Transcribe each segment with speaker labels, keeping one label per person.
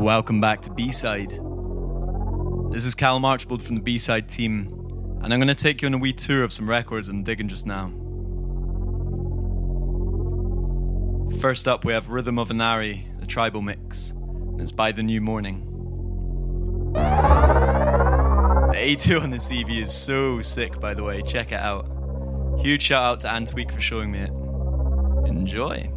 Speaker 1: Welcome back to B Side. This is Cal Archibald from the B Side team, and I'm going to take you on a wee tour of some records I'm digging just now. First up, we have Rhythm of Anari, the tribal mix, and it's by The New Morning. The A2 on this EP is so sick, by the way, check it out. Huge shout out to Antweek for showing me it. Enjoy.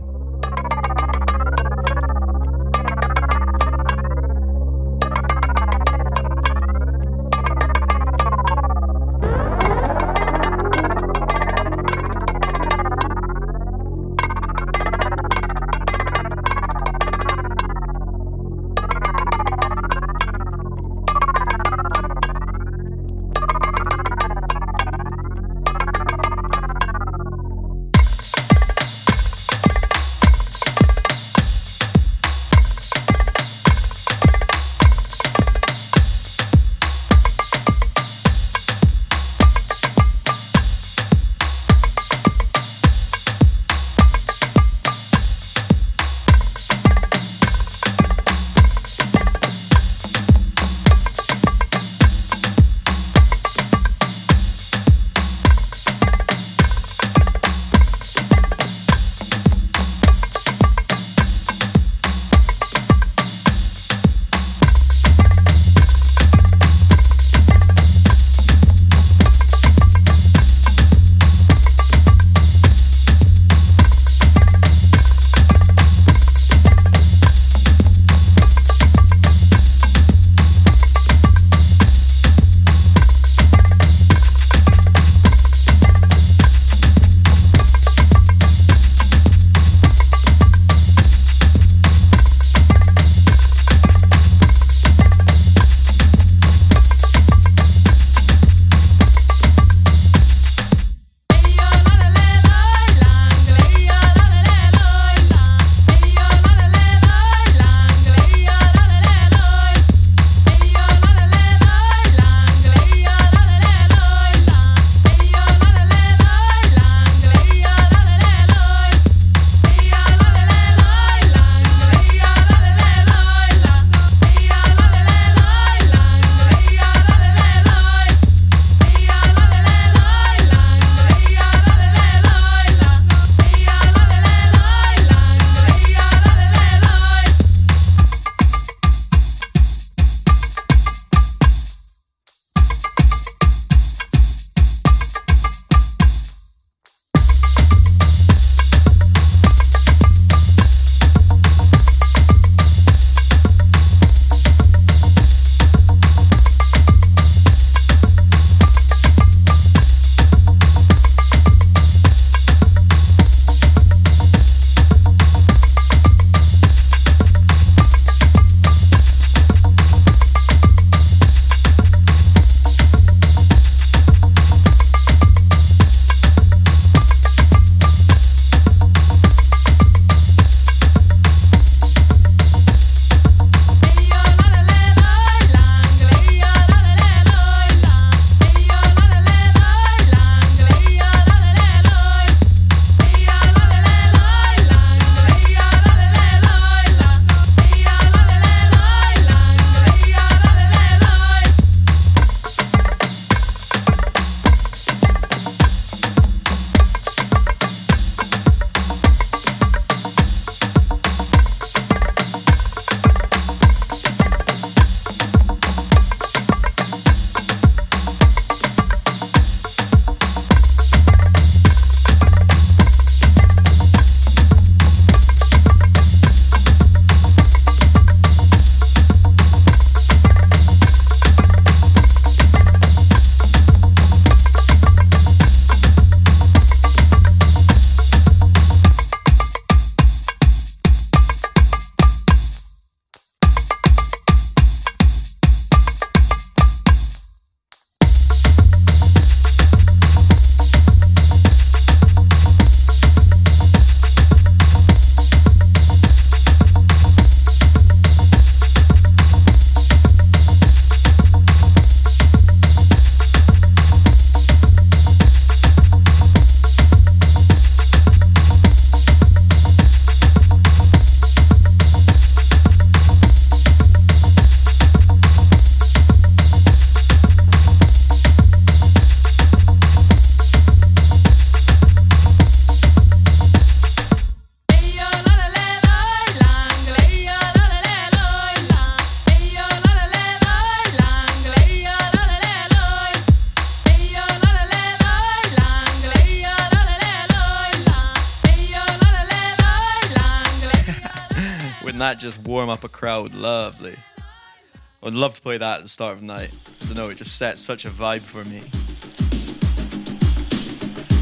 Speaker 2: Would love to play that at the start of the night. I don't know, it just sets such a vibe for me.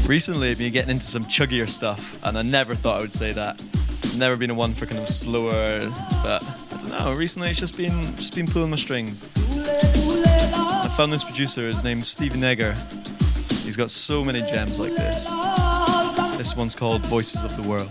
Speaker 2: Recently, I've been getting into some chuggier stuff, and I never thought I would say that. never been a one for kind of slower, but I don't know. Recently, it's just been just been pulling my strings. I found this producer. His name's Steven Egger. He's got so many gems like this. This one's called Voices of the World.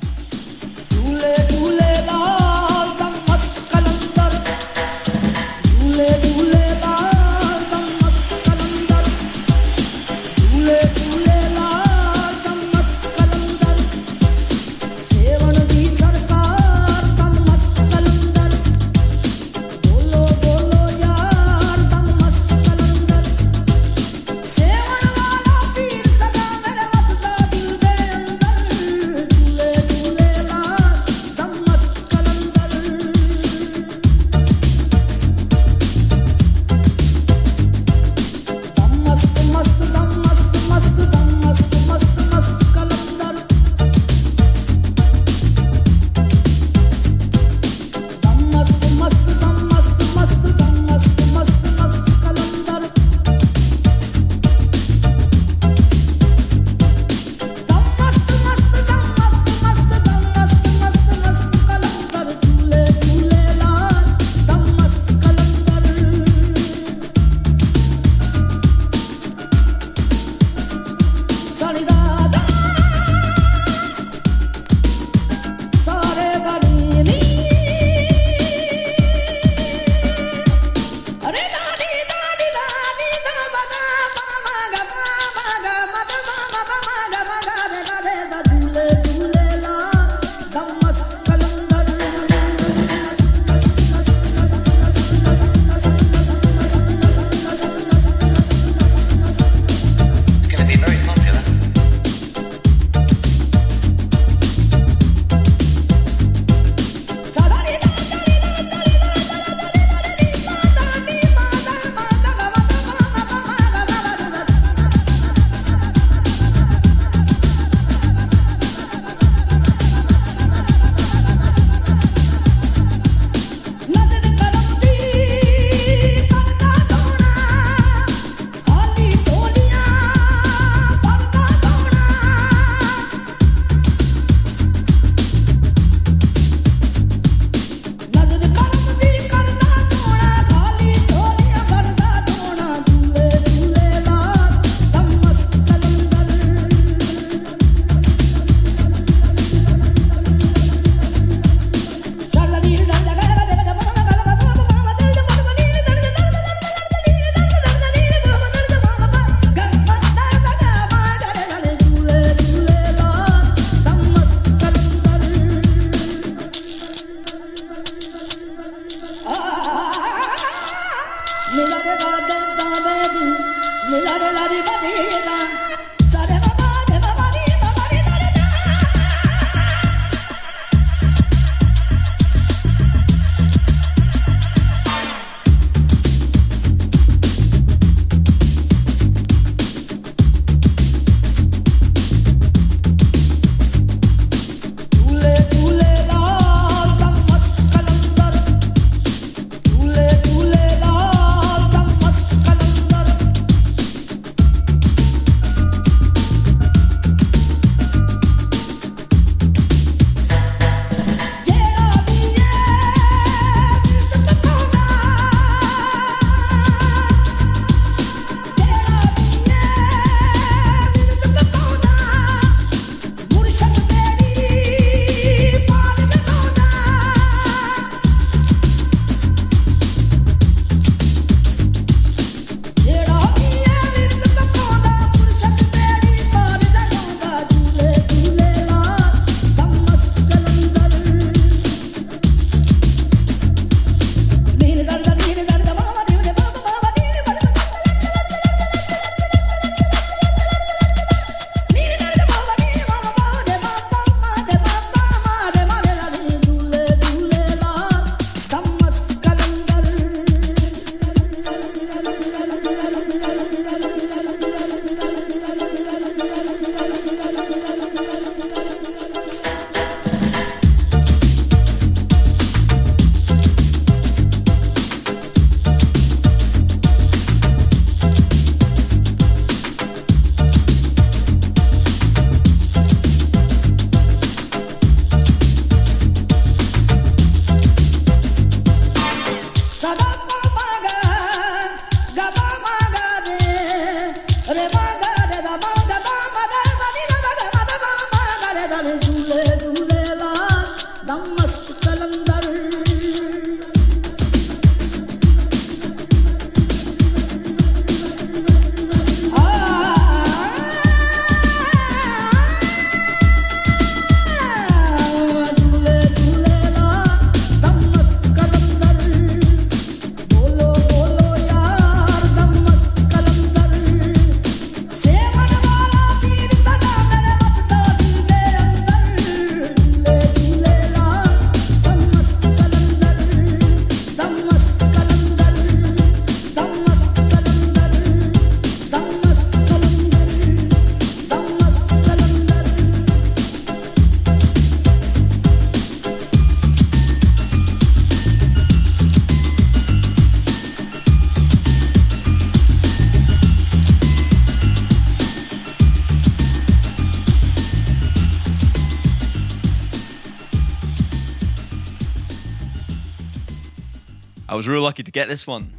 Speaker 1: Was real lucky to get this one.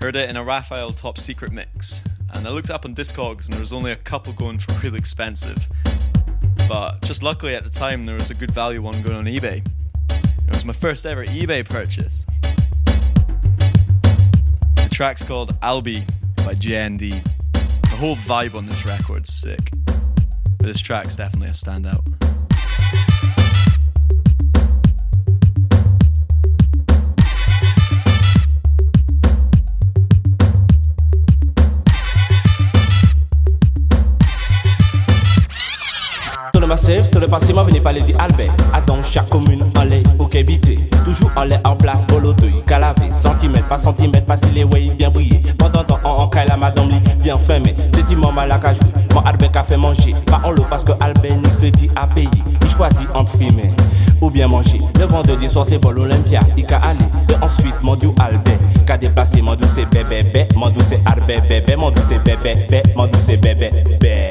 Speaker 1: Heard it in a Raphael top secret mix, and I looked up on Discogs and there was only a couple going for really expensive. But just luckily at the time there was a good value one going on eBay. It was my first ever eBay purchase. The track's called Albi by JND. The whole vibe on this record's sick. But this track's definitely a standout.
Speaker 3: Massif, tout le passé m'a venu parler d'Albert. A donc chaque commune en lait ou habité. Toujours en lait en place, au l'autoï, calavé. Centimètre par centimètre, facile et way, bien brillé. Pendant temps, en caille la madame lit, bien fermé. C'est dit, mal à jouer. Mon Albert a fait manger. Pas en l'eau parce que Albert ni crédit à payer. Il choisit entre frimer ou bien manger. Le vendredi soir, c'est pour l'Olympia. Il a aller. Et ensuite, mon doux Albert. Qu'a déplacé, mon doux c'est bébé, bébé. Mon doux c'est Albert, bébé. Mon doux c'est bébé, bébé. Mon doux c'est bébé, bébé.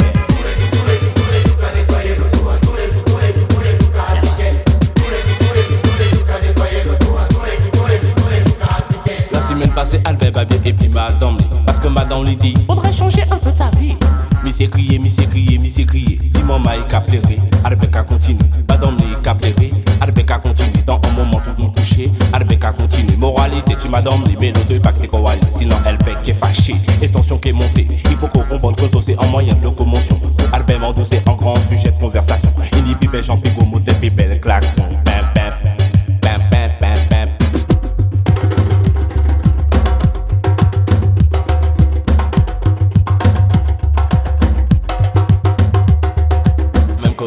Speaker 3: Passée, Albert va bien et puis madame Parce que madame lui dit, faudrait changer un peu ta vie. Monsieur crié, monsieur crié, monsieur crié. Dis-moi, maï qu'a pleuré, Albert a continué. Madame lui qu'a pleuré, Albert a continué. Dans un moment tout nous couché, Albert a continué. Moralité, tu madame les mélodies pas que Sinon, Albert qui est fâché, et tension qui est montée. Il faut qu'on comprenne que c'est en moyen de locomotion. Pour Albert Mando, c'est un grand sujet de conversation. Il dit, bébé, j'en pique au moteur, bébé, klaxon. Bam, bam,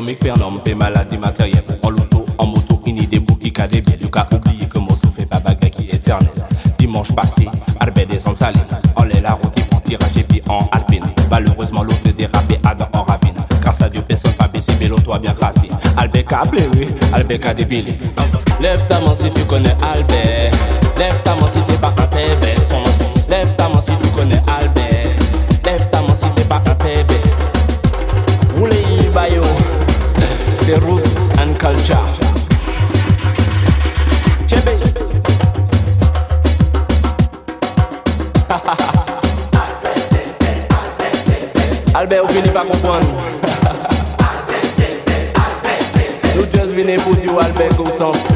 Speaker 3: comique pernom, fait maladie matérielle. En loto, en moto, une idée qui cadé bien. Du cas oublié que mon souffle pas baguette qui est éternel. Dimanche passé, Albert descend salé. En l'air la route, en tirage et puis en alpine. Malheureusement, l'autre dérapé à dans en ravine. Grâce à Dieu, personne pas baissé, mais l'autre a bien cassé. Albert a oui, Albert a débile. Lève ta main si tu connais Albert. Lève ta main si t'es pas un tébé. Lève ta main si tu connais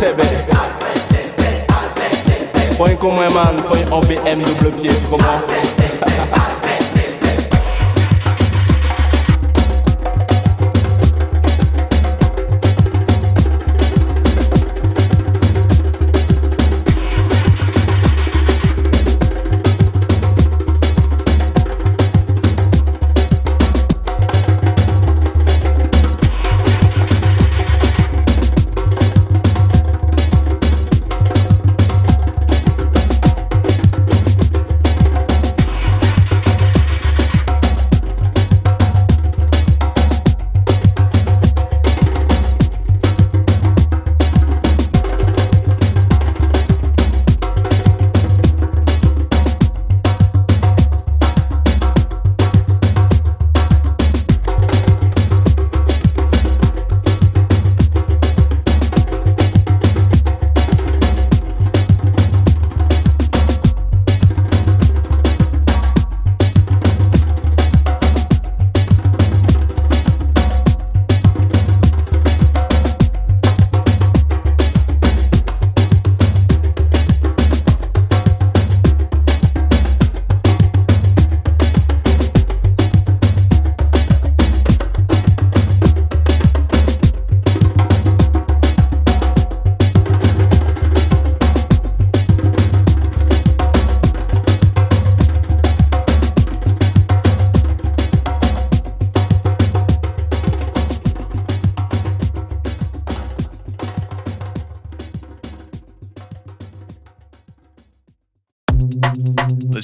Speaker 3: Chebe. Point comme un man, point en BM double pied?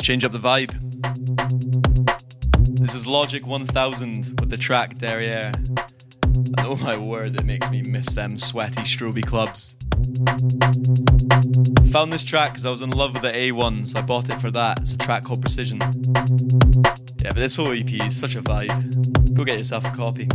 Speaker 1: Change up the vibe. This is Logic 1000 with the track Derriere. And oh my word, it makes me miss them sweaty stroby clubs. Found this track because I was in love with the A1, so I bought it for that. It's a track called Precision. Yeah, but this whole EP is such a vibe. Go get yourself a copy.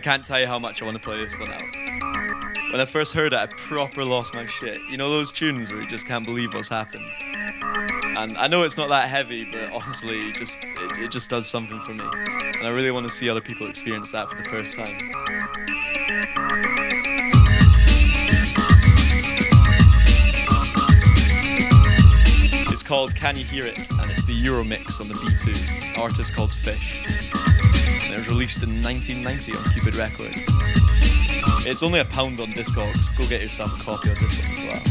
Speaker 1: I can't tell you how much I want to play this one out. When I first heard it, I proper lost my shit. You know those tunes where you just can't believe what's happened? And I know it's not that heavy, but honestly, it just it, it just does something for me. And I really want to see other people experience that for the first time. It's called Can You Hear It? And it's the Euro mix on the B2. Artist called Fish and it was released in 1990 on Cupid Records. It's only a pound on Discogs. Go get yourself a copy of this one as well.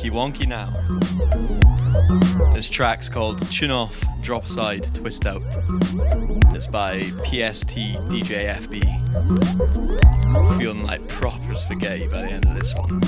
Speaker 1: Wonky wonky now. This track's called Tune Off, Drop Aside, Twist Out. It's by PST DJ FB. Feeling like proper spaghetti by the end of this one.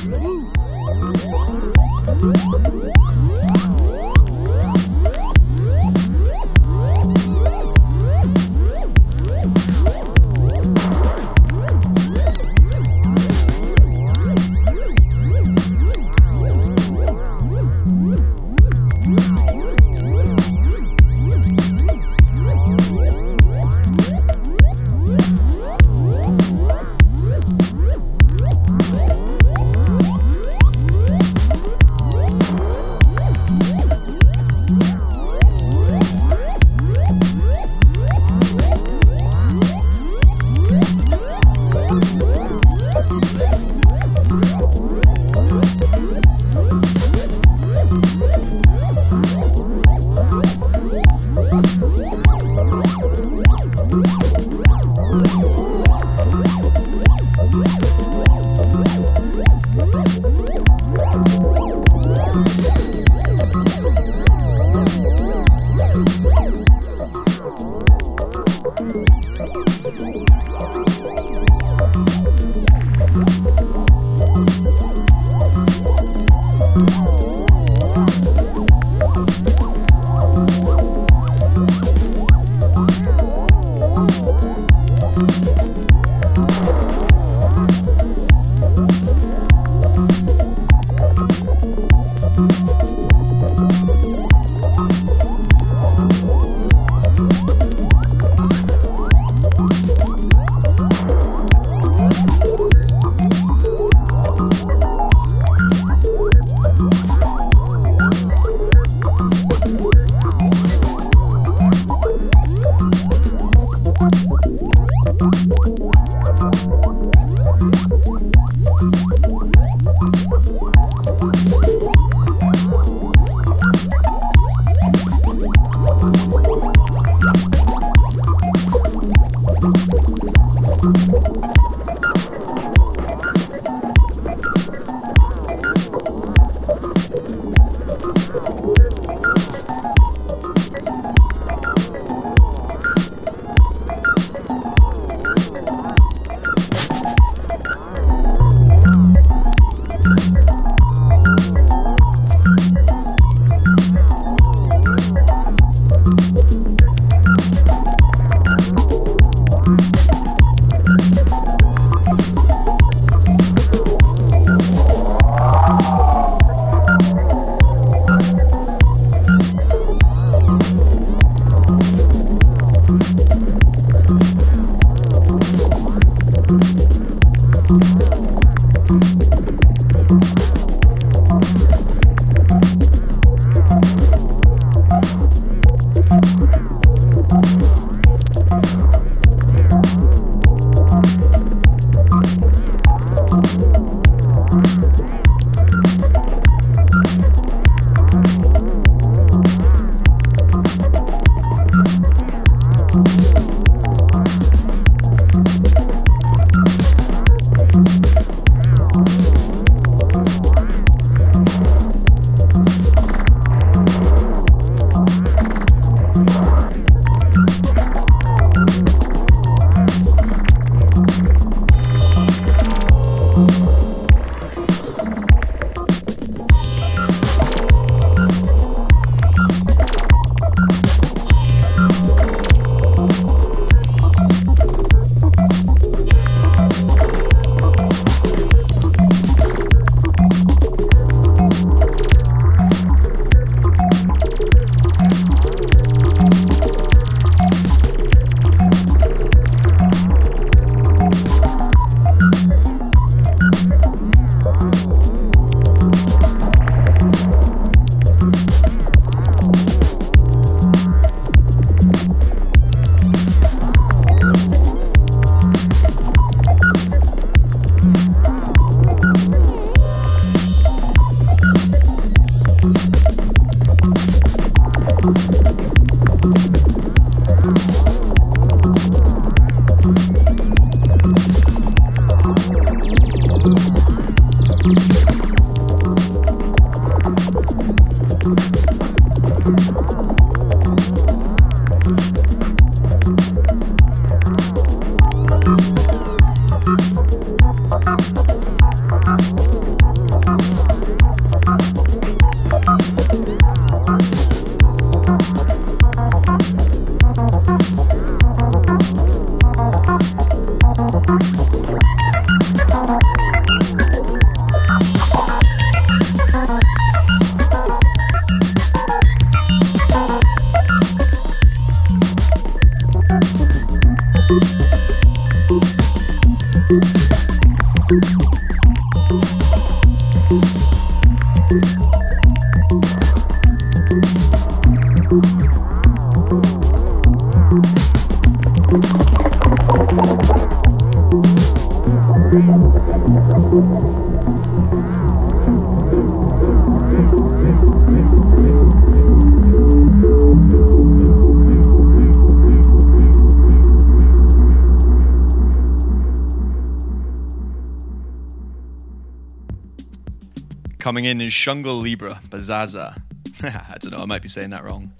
Speaker 1: Coming in is Shungle Libra by Zaza. I don't know, I might be saying that wrong.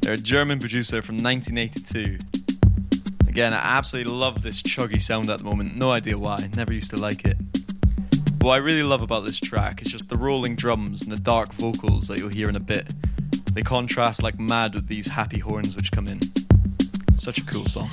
Speaker 1: They're a German producer from 1982. Again, I absolutely love this chuggy sound at the moment. No idea why, never used to like it. What I really love about this track is just the rolling drums and the dark vocals that you'll hear in a bit. They contrast like mad with these happy horns which come in. Such a cool song.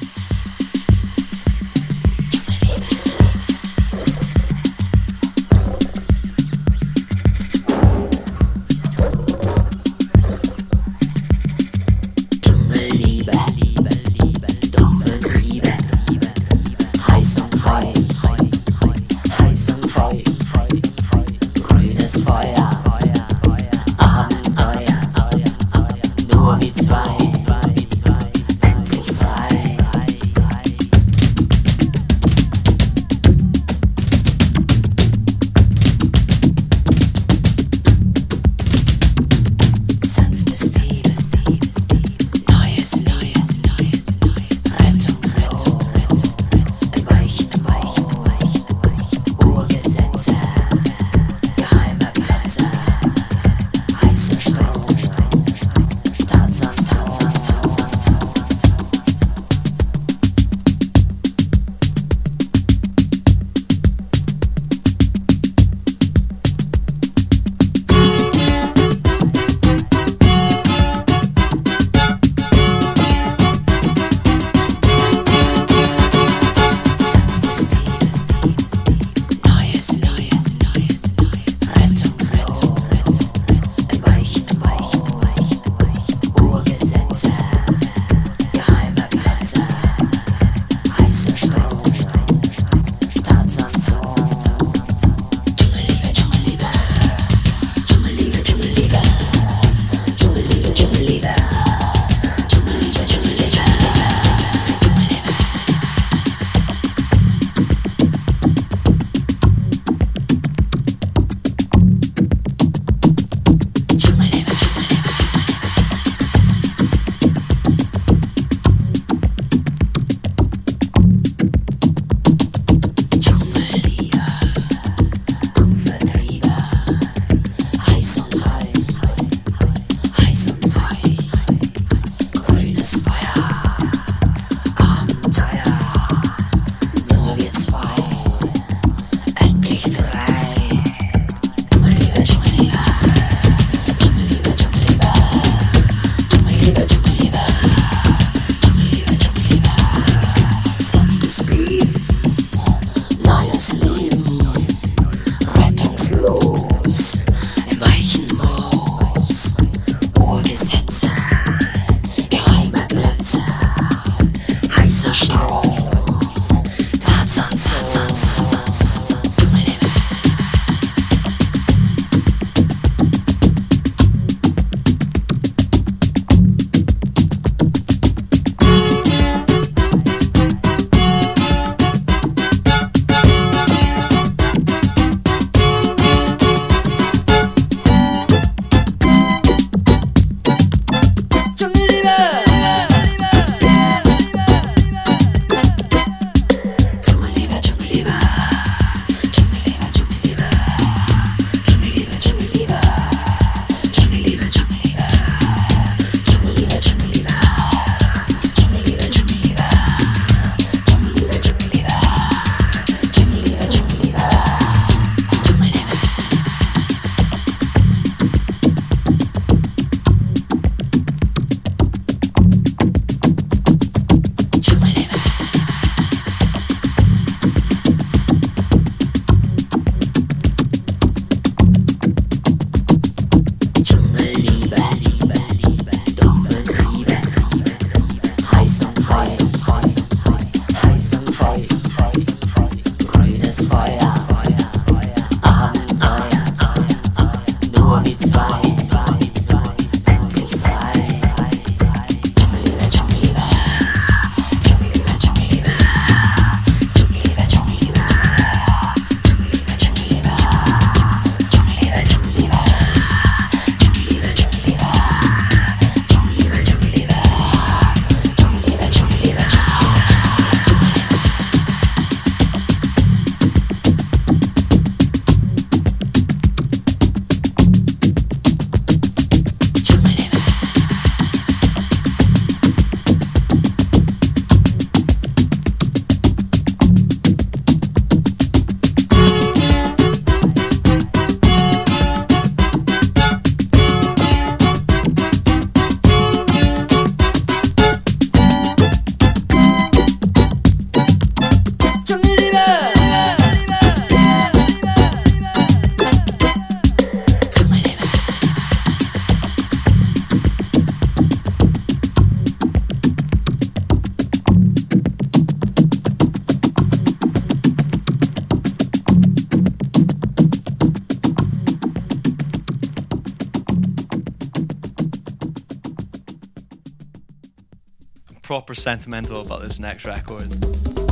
Speaker 1: Proper sentimental about this next record.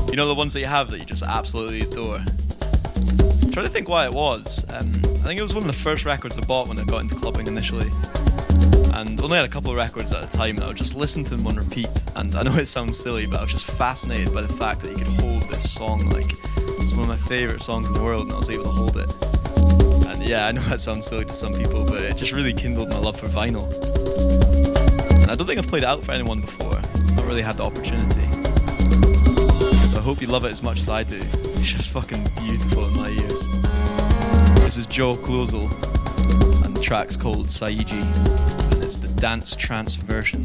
Speaker 1: You know the ones that you have that you just absolutely adore. I'm trying to think why it was. Um, I think it was one of the first records I bought when I got into clubbing initially. And only had a couple of records at a time, and I would just listen to them on repeat. And I know it sounds silly, but I was just fascinated by the fact that you could hold this song like it's one of my favourite songs in the world, and I was able to hold it. And yeah, I know that sounds silly to some people, but it just really kindled my love for vinyl. And I don't think I've played it out for anyone before. Not really had the opportunity. So I hope you love it as much as I do. It's just fucking beautiful in my ears. This is Joe Claussell, and the track's called Saiji and it's the dance trance version.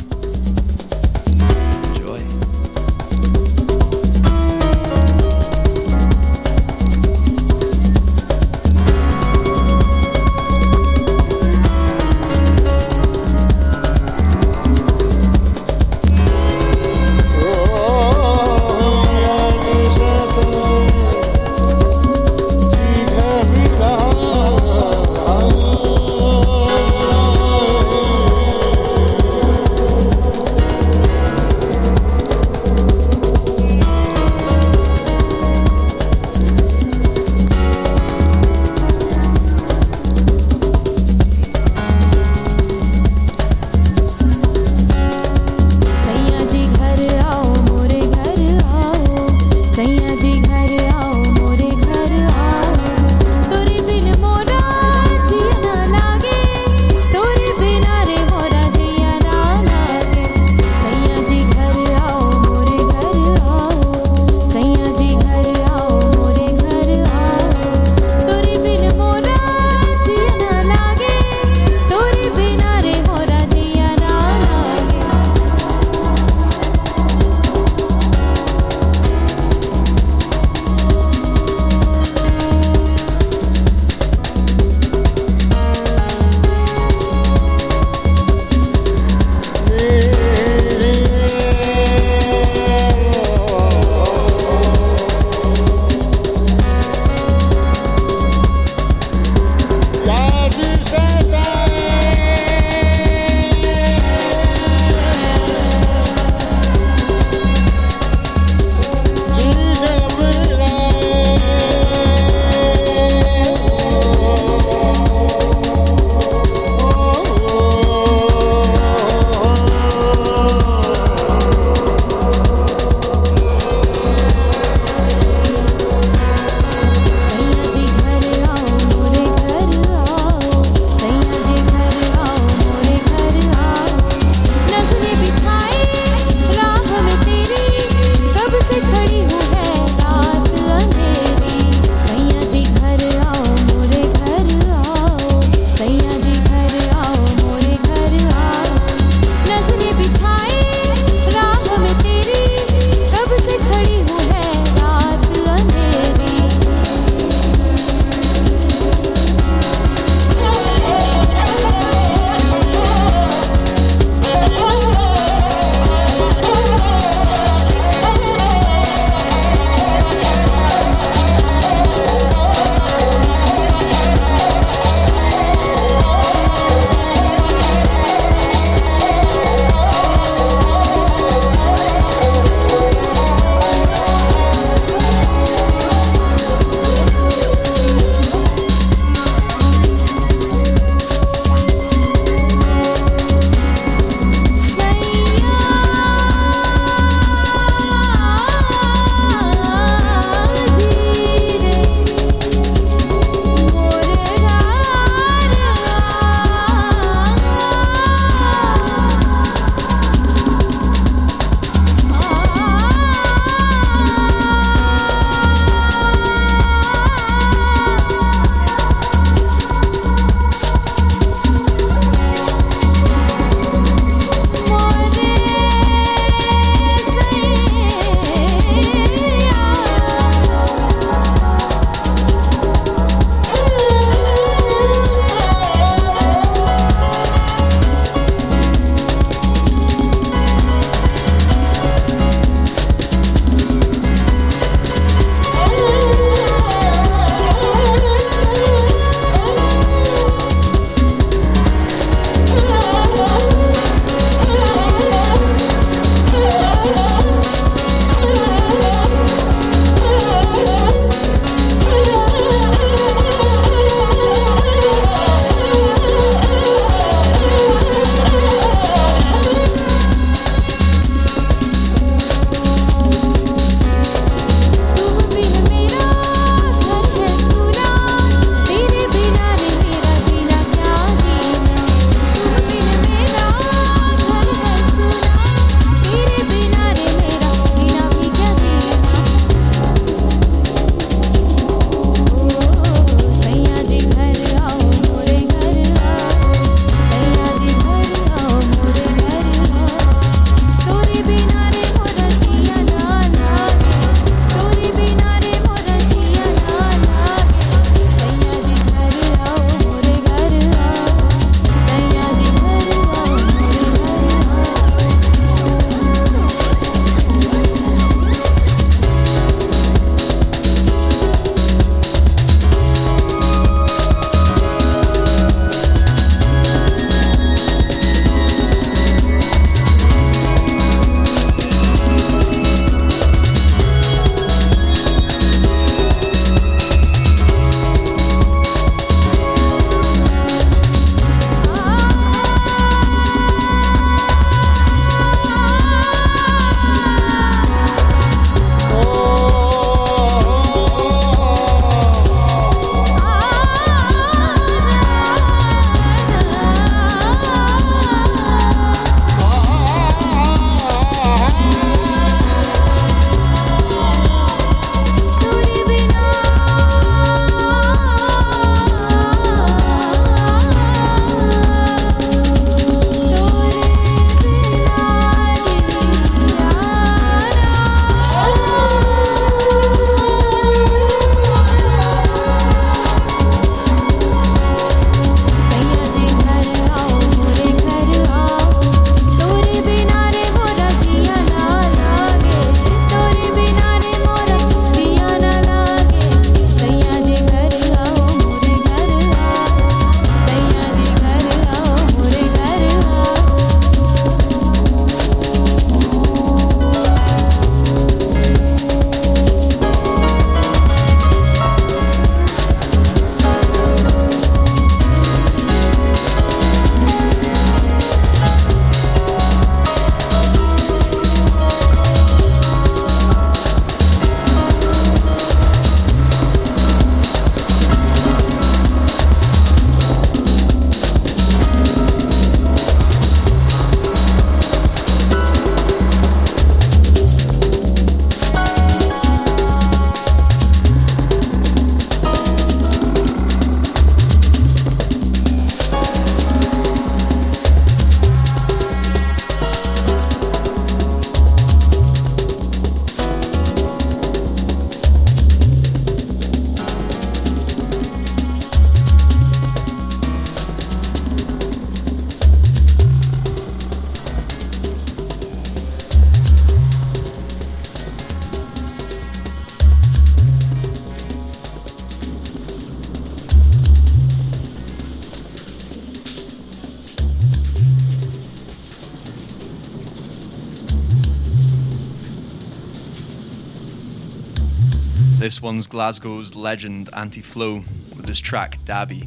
Speaker 4: This one's Glasgow's legend Auntie Flo with his track Dabby.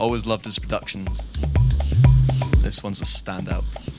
Speaker 4: Always loved his productions. This one's a standout.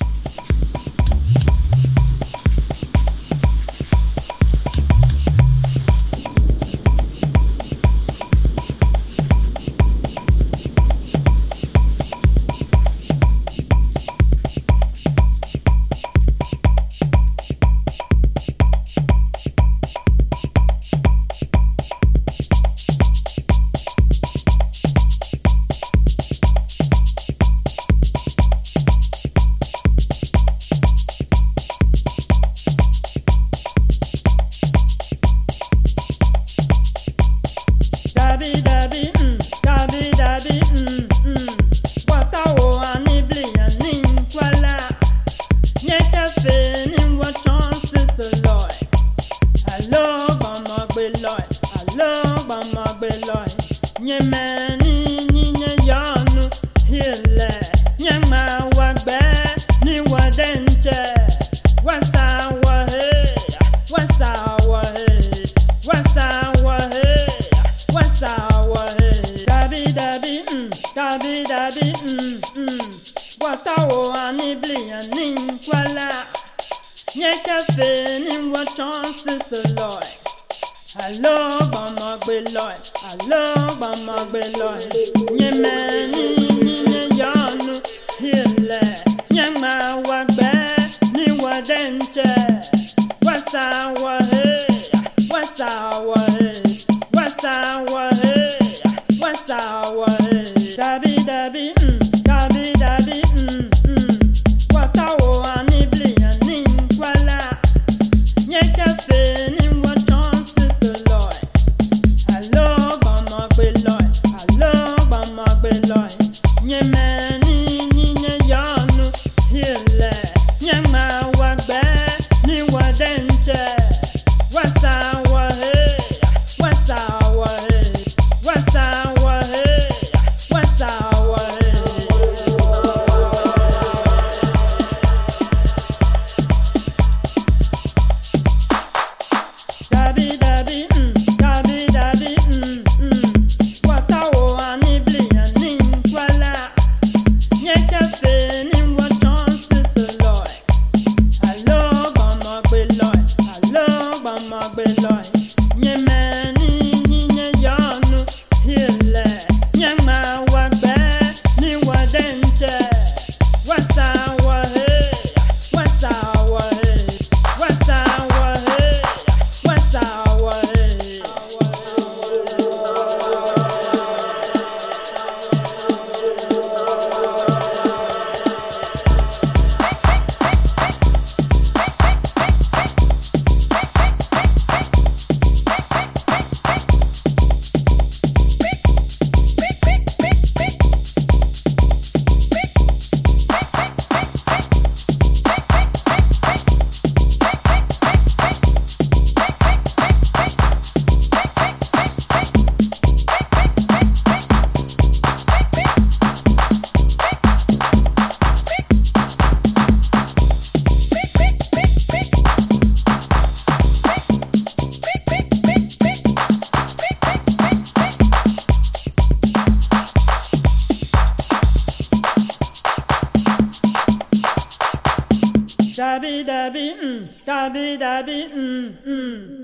Speaker 5: da bi, da bi, da bi. Mm, mm.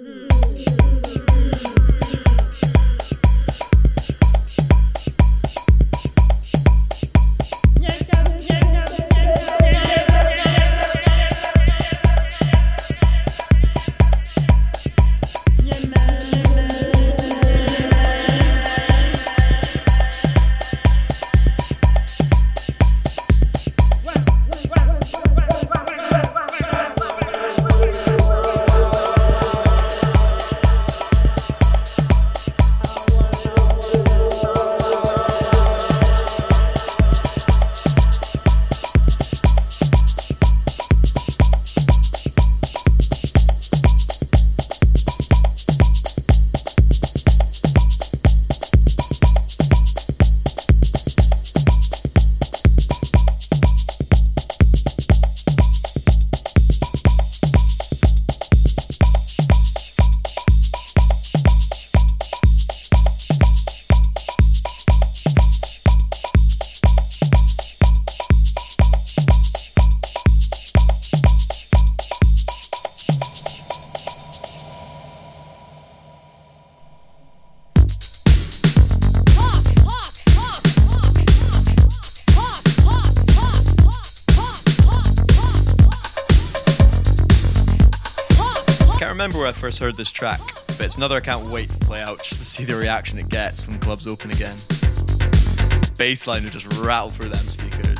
Speaker 5: First heard this track, but it's another I can't wait to play out just to see the reaction it gets when clubs open again. Its bass line will just rattle through them speakers.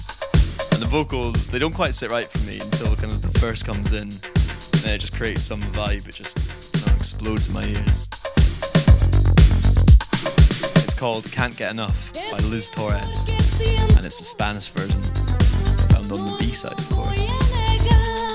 Speaker 5: And the vocals, they don't quite sit right for me until kind of the first comes in. And it just creates some vibe, it just you know, explodes in my ears. It's called Can't Get Enough by Liz Torres, and it's the Spanish version, found on the B side, of course.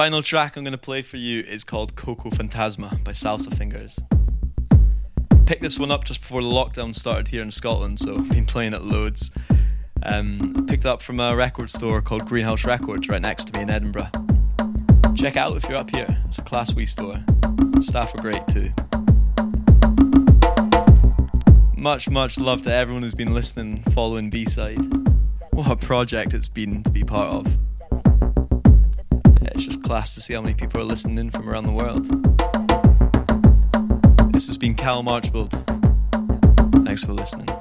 Speaker 5: Final track I'm going to play for you is called Coco Fantasma by Salsa Fingers. Picked this one up just before the lockdown started here in Scotland, so I've been playing it loads. Um, picked up from a record store called Greenhouse Records right next to me in Edinburgh. Check out if you're up here. It's a class wee store. Staff are great too. Much, much love to everyone who's been listening, following B-side. What a project it's been to be part of.
Speaker 1: It's just class to see how many people are listening in from around the world. This has been Cal Marchbold. Thanks for listening.